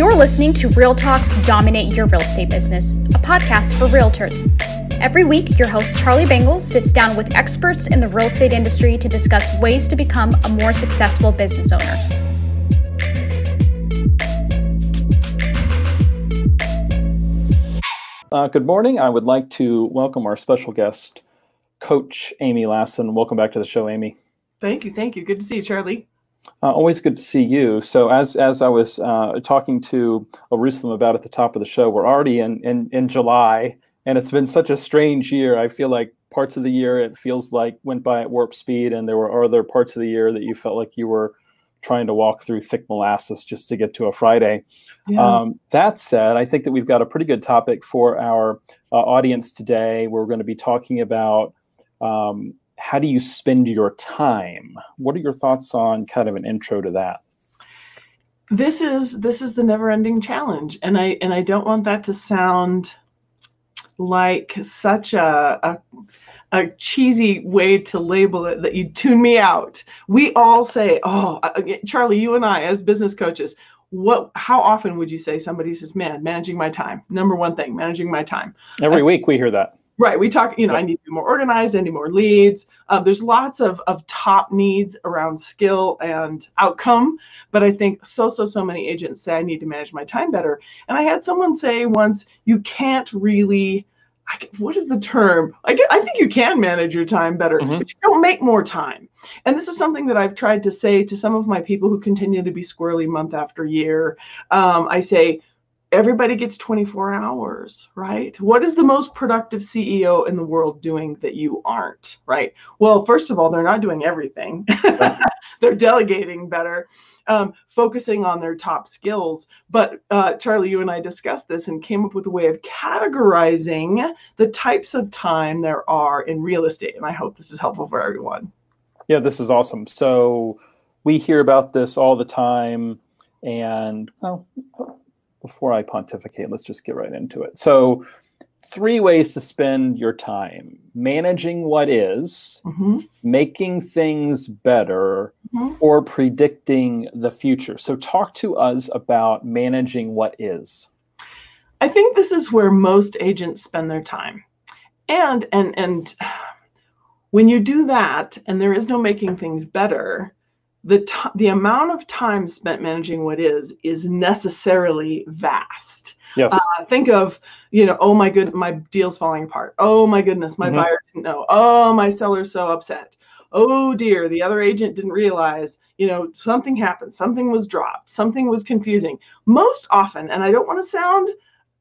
You're listening to Real Talks Dominate Your Real Estate Business, a podcast for realtors. Every week, your host Charlie Bangle sits down with experts in the real estate industry to discuss ways to become a more successful business owner. Uh, good morning. I would like to welcome our special guest, Coach Amy Lassen. Welcome back to the show, Amy. Thank you. Thank you. Good to see you, Charlie. Uh, always good to see you. So, as as I was uh, talking to Jerusalem about at the top of the show, we're already in, in in July, and it's been such a strange year. I feel like parts of the year it feels like went by at warp speed, and there were other parts of the year that you felt like you were trying to walk through thick molasses just to get to a Friday. Yeah. Um, that said, I think that we've got a pretty good topic for our uh, audience today. We're going to be talking about um, how do you spend your time? What are your thoughts on kind of an intro to that? This is this is the never-ending challenge, and I and I don't want that to sound like such a, a a cheesy way to label it that you tune me out. We all say, "Oh, uh, uh, Charlie, you and I as business coaches, what how often would you say somebody says, "Man, managing my time. Number one thing, managing my time." Every I, week we hear that. Right. We talk, you know, I need to be more organized, I need more leads. Uh, there's lots of, of top needs around skill and outcome. But I think so, so, so many agents say I need to manage my time better. And I had someone say once, you can't really, I, what is the term? I, get, I think you can manage your time better, mm-hmm. but you don't make more time. And this is something that I've tried to say to some of my people who continue to be squirrely month after year. Um, I say, everybody gets 24 hours, right? What is the most productive CEO in the world doing that you aren't, right? Well, first of all, they're not doing everything, they're delegating better. Um, focusing on their top skills. But uh, Charlie, you and I discussed this and came up with a way of categorizing the types of time there are in real estate. And I hope this is helpful for everyone. Yeah, this is awesome. So we hear about this all the time. And well, before I pontificate, let's just get right into it. So, three ways to spend your time managing what is, mm-hmm. making things better, mm-hmm. or predicting the future. So, talk to us about managing what is. I think this is where most agents spend their time. And and and when you do that and there is no making things better, the t- the amount of time spent managing what is is necessarily vast. Yes. Uh, think of you know, oh my good, my deal's falling apart. Oh my goodness, my mm-hmm. buyer didn't know. Oh, my seller's so upset. Oh dear, the other agent didn't realize. You know, something happened. Something was dropped. Something was confusing. Most often, and I don't want to sound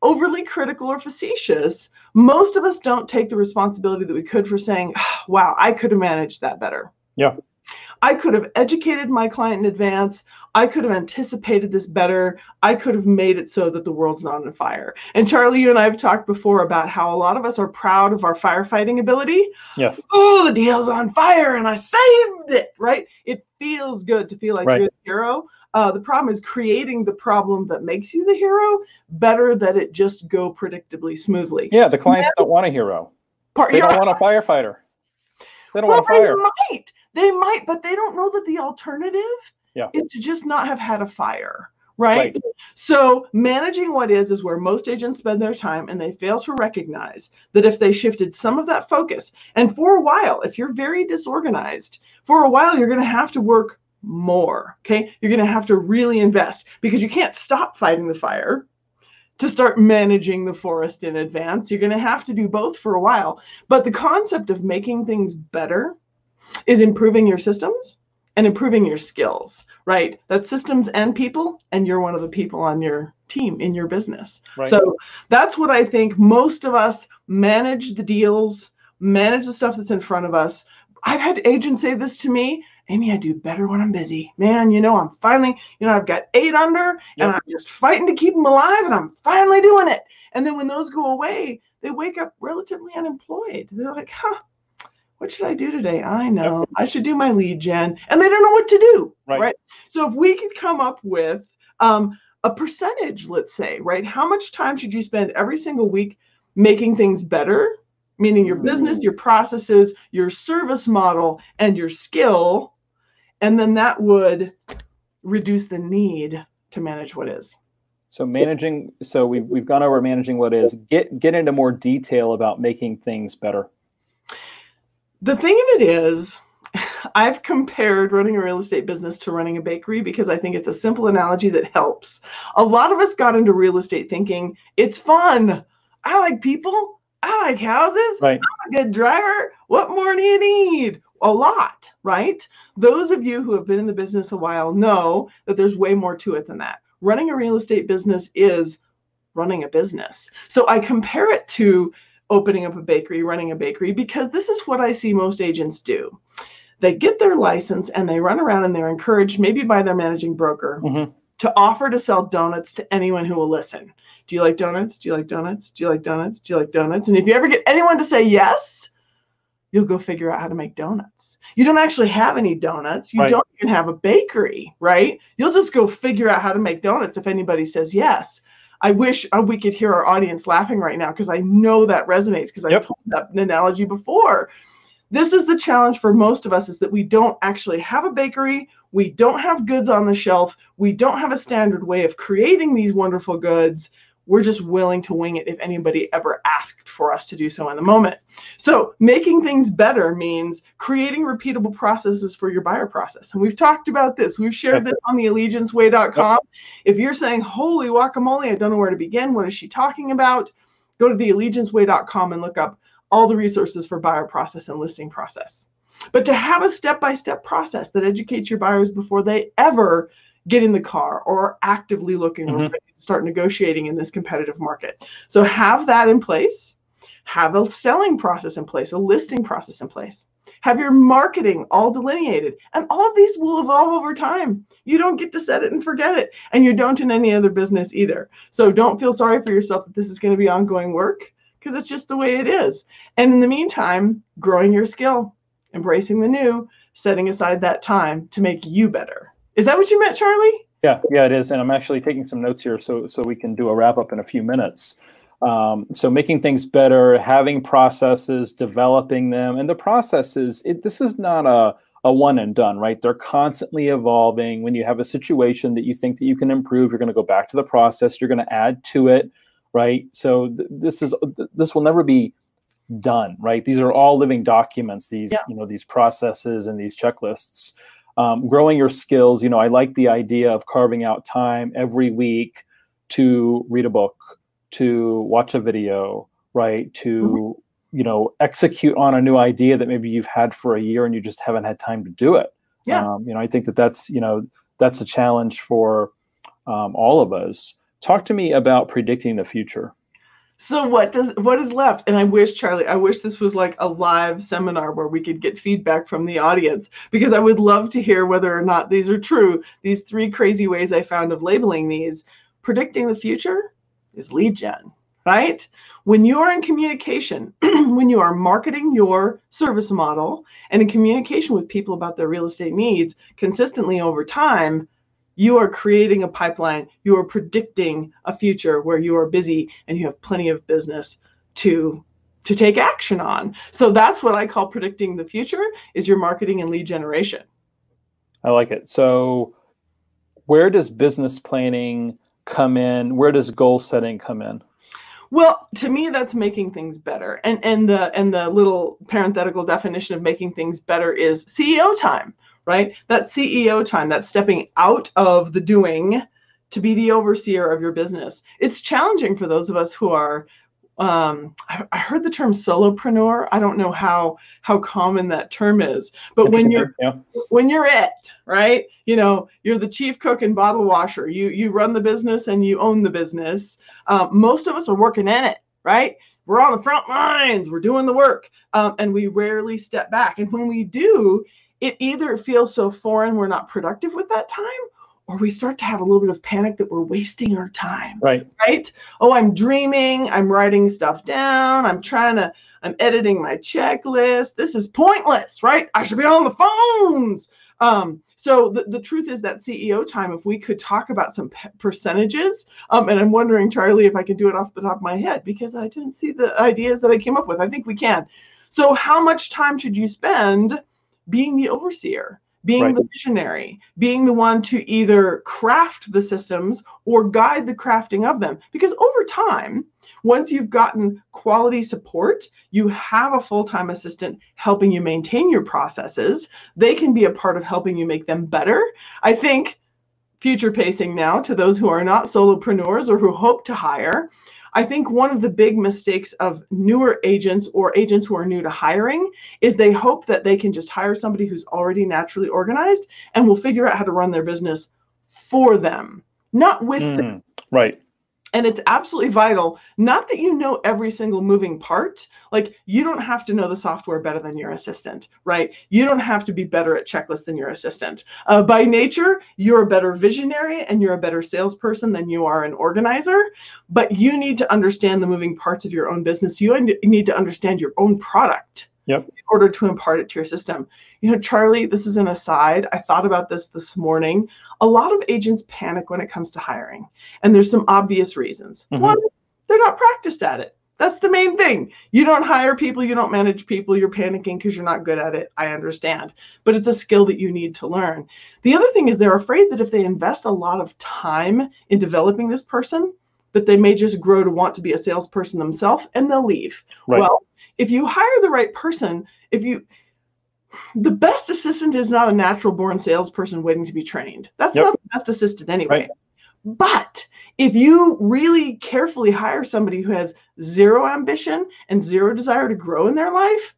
overly critical or facetious, most of us don't take the responsibility that we could for saying, "Wow, I could have managed that better." Yeah. I could have educated my client in advance. I could have anticipated this better. I could have made it so that the world's not on fire. And Charlie, you and I have talked before about how a lot of us are proud of our firefighting ability. Yes. Oh, the deal's on fire and I saved it, right? It feels good to feel like right. you're the hero. Uh, the problem is creating the problem that makes you the hero better that it just go predictably smoothly. Yeah, the clients don't want a hero. Part, they don't want a firefighter. They don't well, want a fire. They might. They might, but they don't know that the alternative yeah. is to just not have had a fire. Right? right? So managing what is is where most agents spend their time and they fail to recognize that if they shifted some of that focus, and for a while, if you're very disorganized, for a while you're going to have to work more. Okay. You're going to have to really invest because you can't stop fighting the fire to start managing the forest in advance. You're going to have to do both for a while. But the concept of making things better is improving your systems and improving your skills, right? That's systems and people, and you're one of the people on your team in your business. Right. So that's what I think most of us manage the deals, manage the stuff that's in front of us. I've had agents say this to me Amy, I do better when I'm busy. Man, you know, I'm finally, you know, I've got eight under yep. and I'm just fighting to keep them alive and I'm finally doing it. And then when those go away, they wake up relatively unemployed. They're like, huh, what should I do today? I know I should do my lead gen, and they don't know what to do. Right. right? So if we could come up with um, a percentage, let's say, right? How much time should you spend every single week making things better? Meaning your business, your processes, your service model, and your skill. And then that would reduce the need to manage what is. So managing, so we've we've gone over managing what is. Get get into more detail about making things better. The thing of it is, I've compared running a real estate business to running a bakery because I think it's a simple analogy that helps. A lot of us got into real estate thinking it's fun. I like people. I like houses. Right. I'm a good driver. What more do you need? A lot, right? Those of you who have been in the business a while know that there's way more to it than that running a real estate business is running a business. So I compare it to opening up a bakery, running a bakery, because this is what I see most agents do. They get their license and they run around and they're encouraged, maybe by their managing broker, mm-hmm. to offer to sell donuts to anyone who will listen. Do you like donuts? Do you like donuts? Do you like donuts? Do you like donuts? And if you ever get anyone to say yes, you'll go figure out how to make donuts. You don't actually have any donuts. You right. don't even have a bakery, right? You'll just go figure out how to make donuts if anybody says yes. I wish uh, we could hear our audience laughing right now because I know that resonates because I've told that analogy before. This is the challenge for most of us is that we don't actually have a bakery, we don't have goods on the shelf, we don't have a standard way of creating these wonderful goods we're just willing to wing it if anybody ever asked for us to do so in the moment. So, making things better means creating repeatable processes for your buyer process. And we've talked about this. We've shared this on the allegianceway.com. If you're saying, Holy guacamole, I don't know where to begin, what is she talking about? Go to the allegianceway.com and look up all the resources for buyer process and listing process. But to have a step by step process that educates your buyers before they ever get in the car or actively looking mm-hmm. or start negotiating in this competitive market. So have that in place, have a selling process in place, a listing process in place. Have your marketing all delineated. And all of these will evolve over time. You don't get to set it and forget it. And you don't in any other business either. So don't feel sorry for yourself that this is going to be ongoing work because it's just the way it is. And in the meantime, growing your skill, embracing the new, setting aside that time to make you better. Is that what you meant, Charlie? Yeah, yeah, it is. And I'm actually taking some notes here so so we can do a wrap up in a few minutes. Um, so making things better, having processes, developing them, and the processes. It, this is not a a one and done, right? They're constantly evolving. When you have a situation that you think that you can improve, you're going to go back to the process. You're going to add to it, right? So th- this is th- this will never be done, right? These are all living documents. These yeah. you know these processes and these checklists um, growing your skills. You know, I like the idea of carving out time every week to read a book, to watch a video, right? To you know, execute on a new idea that maybe you've had for a year and you just haven't had time to do it. Yeah. Um, you know, I think that that's you know that's a challenge for um, all of us. Talk to me about predicting the future. So what does what is left? And I wish Charlie, I wish this was like a live seminar where we could get feedback from the audience because I would love to hear whether or not these are true. These three crazy ways I found of labeling these. Predicting the future is lead gen, right? When you are in communication, when you are marketing your service model and in communication with people about their real estate needs consistently over time, you are creating a pipeline. You are predicting a future where you are busy and you have plenty of business to to take action on. So that's what i call predicting the future is your marketing and lead generation. I like it. So where does business planning come in? Where does goal setting come in? Well, to me, that's making things better. And and the and the little parenthetical definition of making things better is CEO time, right? That CEO time, that stepping out of the doing to be the overseer of your business. It's challenging for those of us who are um, I, I, heard the term solopreneur. I don't know how how common that term is, but when you're yeah. when you're it, right? You know, you're the chief cook and bottle washer. You you run the business and you own the business. Um, most of us are working in it, right? We're on the front lines. We're doing the work, um, and we rarely step back. And when we do, it either feels so foreign we're not productive with that time or we start to have a little bit of panic that we're wasting our time right. right? Oh i'm dreaming i'm writing stuff down i'm trying to i'm editing my checklist. This is pointless right? I should be on the phones. Um, so the, the truth is that ceo time if we could talk about some p- percentages um, and i'm wondering charlie if i can do it off the top of my head because i didn't see the ideas that i came up with. I think we can. So how much time should you spend being the overseer being right. the visionary, being the one to either craft the systems or guide the crafting of them. Because over time, once you've gotten quality support, you have a full time assistant helping you maintain your processes. They can be a part of helping you make them better. I think future pacing now to those who are not solopreneurs or who hope to hire. I think one of the big mistakes of newer agents or agents who are new to hiring is they hope that they can just hire somebody who's already naturally organized and will figure out how to run their business for them, not with mm, them. Right and it's absolutely vital. Not that you know every single moving part. Like you don't have to know the software better than your assistant right? You don't have to be better at checklists than your assistant. Uh, by nature you're a better visionary and you're a better salesperson than you are an organizer but you need to understand the moving parts of your own business. You need to understand your own product yep. in order to impart it to your system. You know, Charlie, this is an aside. I thought about this this morning. A lot of agents panic when it comes to hiring, and there's some obvious reasons. Mm-hmm. One, they're not practiced at it. That's the main thing. You don't hire people, you don't manage people, you're panicking because you're not good at it. I understand. But it's a skill that you need to learn. The other thing is they're afraid that if they invest a lot of time in developing this person, that they may just grow to want to be a salesperson themselves and they'll leave. Right. Well, if you hire the right person, if you the best assistant is not a natural born salesperson waiting to be trained. That's yep. not the best assistant anyway. Right. But if you really carefully hire somebody who has zero ambition and zero desire to grow in their life,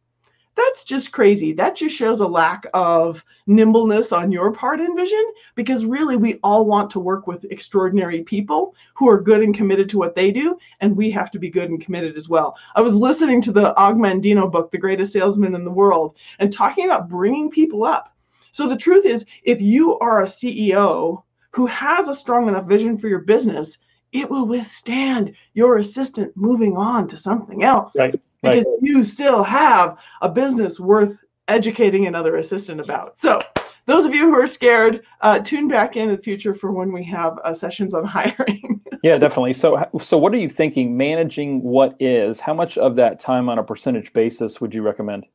that's just crazy. That just shows a lack of nimbleness on your part in vision because really we all want to work with extraordinary people who are good and committed to what they do, and we have to be good and committed as well. I was listening to the Og Mandino book, The Greatest Salesman in the World, and talking about bringing people up. So the truth is, if you are a CEO who has a strong enough vision for your business, it will withstand your assistant moving on to something else. Right because right. you still have a business worth educating another assistant about. So, those of you who are scared, uh, tune back in, in the future for when we have uh, sessions on hiring. yeah, definitely. So, so what are you thinking? Managing what is? How much of that time on a percentage basis would you recommend?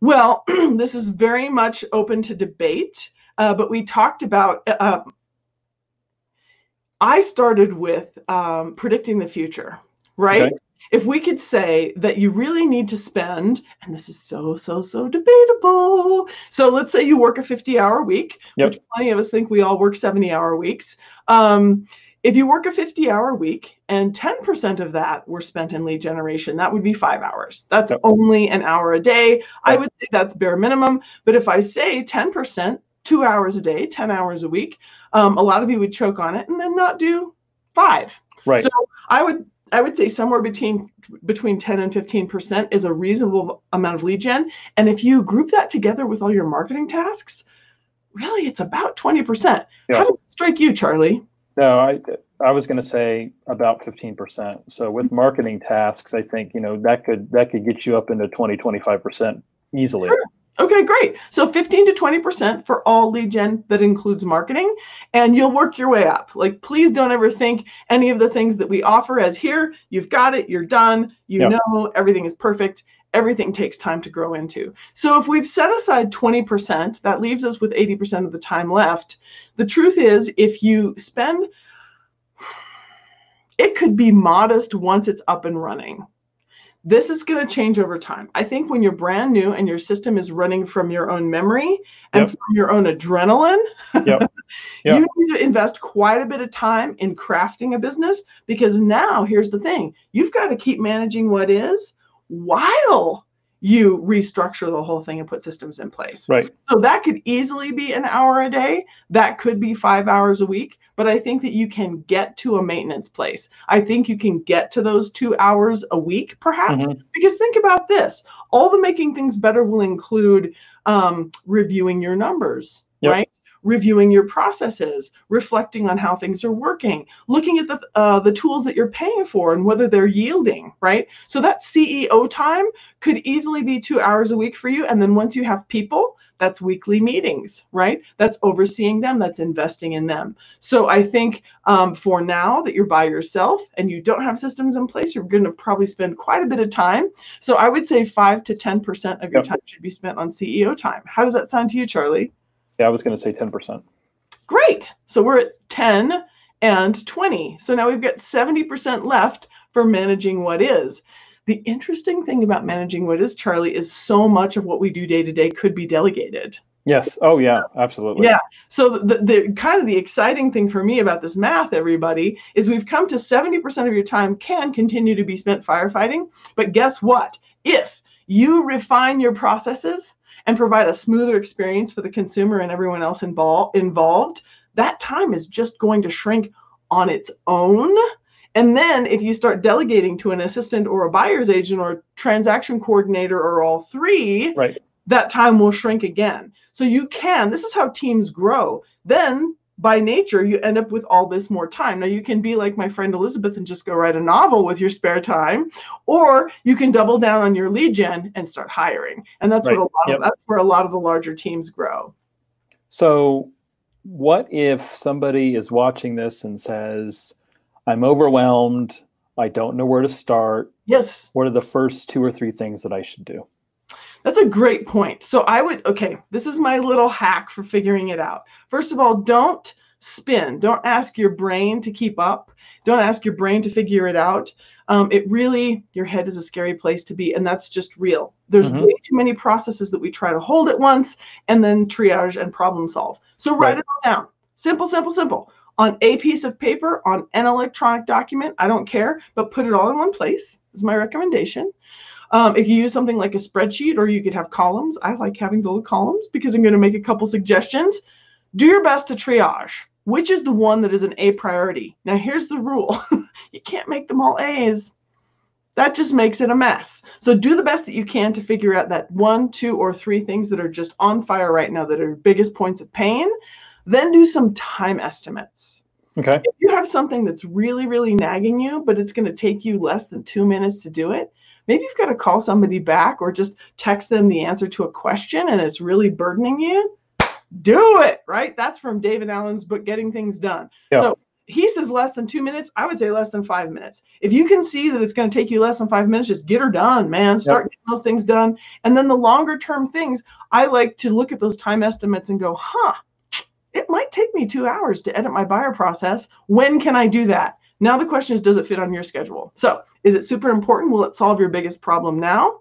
Well, this is very much open to debate, uh, but we talked about. Uh, I started with um, predicting the future, right? Okay if we could say that you really need to spend, and this is so, so, so debatable. So let's say you work a 50 hour week, yep. which plenty of us think we all work 70 hour weeks. Um, if you work a 50 hour week and 10% of that were spent in lead generation, that would be five hours. That's yep. only an hour a day. Yep. I would say that's bare minimum. But if I say 10%, two hours a day, 10 hours a week, um, a lot of you would choke on it and then not do five. Right. So I would I would say somewhere between between 10 and 15% is a reasonable amount of lead gen. And if you group that together with all your marketing tasks, really it's about 20%. Yeah. How did it strike you, Charlie? No, I I was going to say about 15%. So with marketing tasks, I think, you know, that could that could get you up into 20, 25% easily. Sure. Okay, great. So 15 to 20% for all lead gen that includes marketing, and you'll work your way up. Like, please don't ever think any of the things that we offer as here, you've got it, you're done, you yep. know, everything is perfect. Everything takes time to grow into. So if we've set aside 20%, that leaves us with 80% of the time left. The truth is, if you spend, it could be modest once it's up and running this is going to change over time. I think when you're brand new and your system is running from your own memory and yep. from your own adrenaline, yep. Yep. you need to invest quite a bit of time in crafting a business because now here's the thing you've got to keep managing what is while you restructure the whole thing and put systems in place. Right. So that could easily be an hour a day. That could be five hours a week. But I think that you can get to a maintenance place. I think you can get to those two hours a week, perhaps. Mm-hmm. Because think about this all the making things better will include um, reviewing your numbers, yep. right? Reviewing your processes, reflecting on how things are working, looking at the uh, the tools that you're paying for and whether they're yielding, right? So that CEO time could easily be two hours a week for you. And then once you have people, that's weekly meetings, right? That's overseeing them, that's investing in them. So I think um, for now that you're by yourself and you don't have systems in place, you're going to probably spend quite a bit of time. So I would say five to 10% of your yep. time should be spent on CEO time. How does that sound to you, Charlie? Yeah, I was going to say 10%. Great. So we're at 10 and 20. So now we've got 70% left for managing what is. The interesting thing about managing what is, Charlie, is so much of what we do day to day could be delegated. Yes. Oh, yeah. Absolutely. Yeah. So the, the kind of the exciting thing for me about this math, everybody, is we've come to 70% of your time can continue to be spent firefighting. But guess what? If you refine your processes and provide a smoother experience for the consumer and everyone else involved, involved that time is just going to shrink on its own and then if you start delegating to an assistant or a buyer's agent or a transaction coordinator or all three, right. that time will shrink again. So you can, this is how teams grow. Then by nature, you end up with all this more time. Now you can be like my friend Elizabeth and just go write a novel with your spare time, or you can double down on your lead gen and start hiring. And that's right. what a lot yep. of that's where a lot of the larger teams grow. So what if somebody is watching this and says, I'm overwhelmed. I don't know where to start. Yes. What are the first two or three things that I should do? That's a great point. So I would, okay, this is my little hack for figuring it out. First of all, don't spin. Don't ask your brain to keep up. Don't ask your brain to figure it out. Um, it really, your head is a scary place to be, and that's just real. There's mm-hmm. way too many processes that we try to hold at once and then triage and problem solve. So write right. it all down. Simple, simple, simple on a piece of paper, on an electronic document, I don't care, but put it all in one place is my recommendation. Um, if you use something like a spreadsheet or you could have columns, I like having the columns because I'm going to make a couple suggestions. Do your best to triage. Which is the one that is an A priority? Now, here's the rule you can't make them all A's. That just makes it a mess. So, do the best that you can to figure out that one, two, or three things that are just on fire right now that are biggest points of pain. Then do some time estimates. Okay. If you have something that's really, really nagging you, but it's going to take you less than two minutes to do it, maybe you've got to call somebody back or just text them the answer to a question and it's really burdening you. Do it, right? That's from David Allen's book, Getting Things Done. Yeah. So he says less than two minutes. I would say less than five minutes. If you can see that it's going to take you less than five minutes, just get her done, man. Start yep. getting those things done. And then the longer term things, I like to look at those time estimates and go, huh, it might take me two hours to edit my buyer process. When can I do that? Now the question is, does it fit on your schedule? So is it super important? Will it solve your biggest problem now?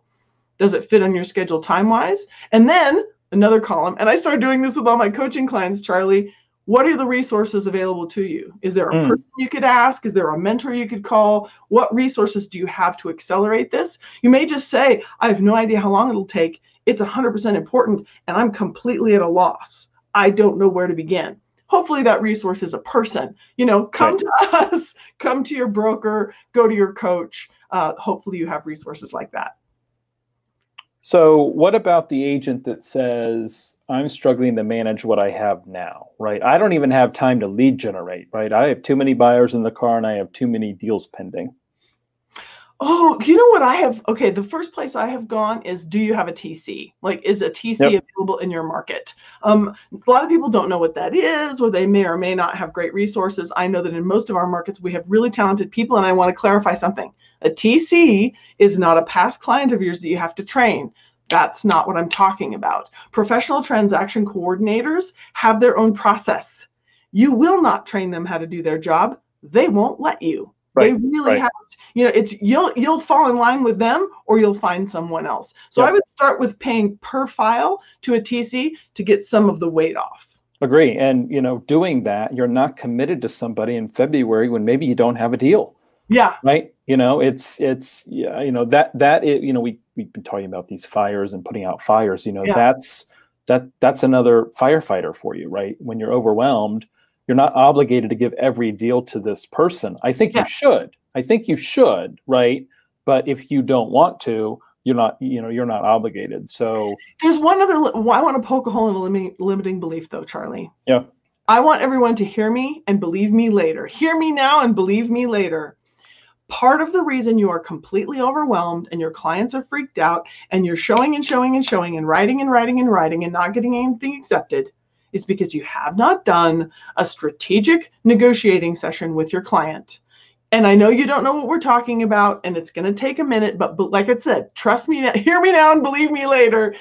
Does it fit on your schedule time wise? And then another column, and I started doing this with all my coaching clients, Charlie. What are the resources available to you? Is there a mm. person you could ask? Is there a mentor you could call? What resources do you have to accelerate this? You may just say, I have no idea how long it'll take. It's 100% important, and I'm completely at a loss. I don't know where to begin. Hopefully, that resource is a person. You know, come right. to us, come to your broker, go to your coach. Uh, hopefully, you have resources like that. So, what about the agent that says, I'm struggling to manage what I have now, right? I don't even have time to lead generate, right? I have too many buyers in the car and I have too many deals pending. Oh, you know what I have? Okay, the first place I have gone is do you have a TC? Like, is a TC yep. available in your market? Um, a lot of people don't know what that is, or they may or may not have great resources. I know that in most of our markets, we have really talented people, and I want to clarify something. A TC is not a past client of yours that you have to train. That's not what I'm talking about. Professional transaction coordinators have their own process. You will not train them how to do their job, they won't let you. Right, they really right. have you know it's you'll you'll fall in line with them or you'll find someone else. So i would start with paying per file to a tc to get some of the weight off. Agree and you know doing that you're not committed to somebody in february when maybe you don't have a deal. Yeah. Right? You know it's it's yeah you know that that it, you know we we've been talking about these fires and putting out fires you know yeah. that's that that's another firefighter for you right? When you're overwhelmed you're not obligated to give every deal to this person. I think yeah. you should. I think you should, right? But if you don't want to, you're not you know you're not obligated so there's one other i want to poke a hole in a limiting, limiting belief though charlie yeah i want everyone to hear me and believe me later hear me now and believe me later part of the reason you are completely overwhelmed and your clients are freaked out and you're showing and showing and showing and writing and writing and writing and not getting anything accepted is because you have not done a strategic negotiating session with your client and I know you don't know what we're talking about, and it's going to take a minute, but, but like I said, trust me, hear me now, and believe me later.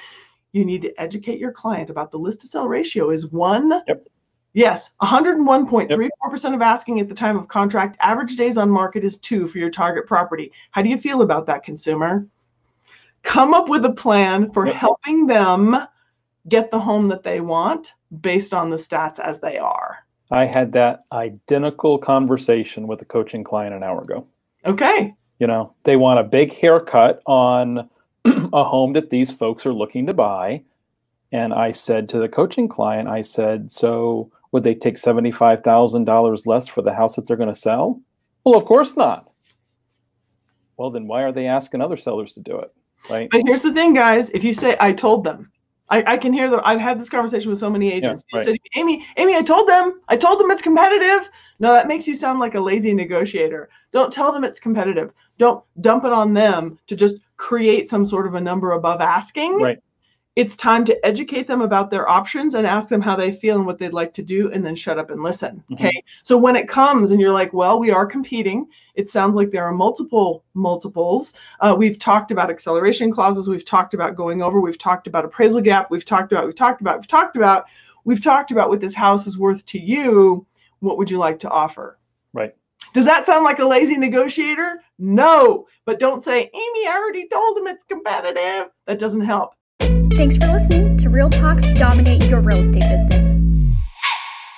You need to educate your client about the list to sell ratio is one. Yep. Yes, 101.34% yep. of asking at the time of contract. Average days on market is two for your target property. How do you feel about that, consumer? Come up with a plan for yep. helping them get the home that they want based on the stats as they are. I had that identical conversation with a coaching client an hour ago. Okay. You know, they want a big haircut on a home that these folks are looking to buy. And I said to the coaching client, I said, so would they take $75,000 less for the house that they're going to sell? Well, of course not. Well, then why are they asking other sellers to do it? Right. But here's the thing, guys. If you say, I told them, I, I can hear that. I've had this conversation with so many agents. Yeah, right. said, Amy, Amy, I told them, I told them it's competitive. No, that makes you sound like a lazy negotiator. Don't tell them it's competitive. Don't dump it on them to just create some sort of a number above asking. Right it's time to educate them about their options and ask them how they feel and what they'd like to do and then shut up and listen mm-hmm. okay? So when it comes and you're like well we are competing it sounds like there are multiple multiples. Uh, we've talked about acceleration clauses we've talked about going over we've talked about appraisal gap we've talked about we've talked about we've talked about we've talked about what this house is worth to you what would you like to offer? Right. Does that sound like a lazy negotiator? No but don't say amy i already told him it's competitive. That doesn't help Thanks for listening to Real Talks Dominate Your Real Estate Business.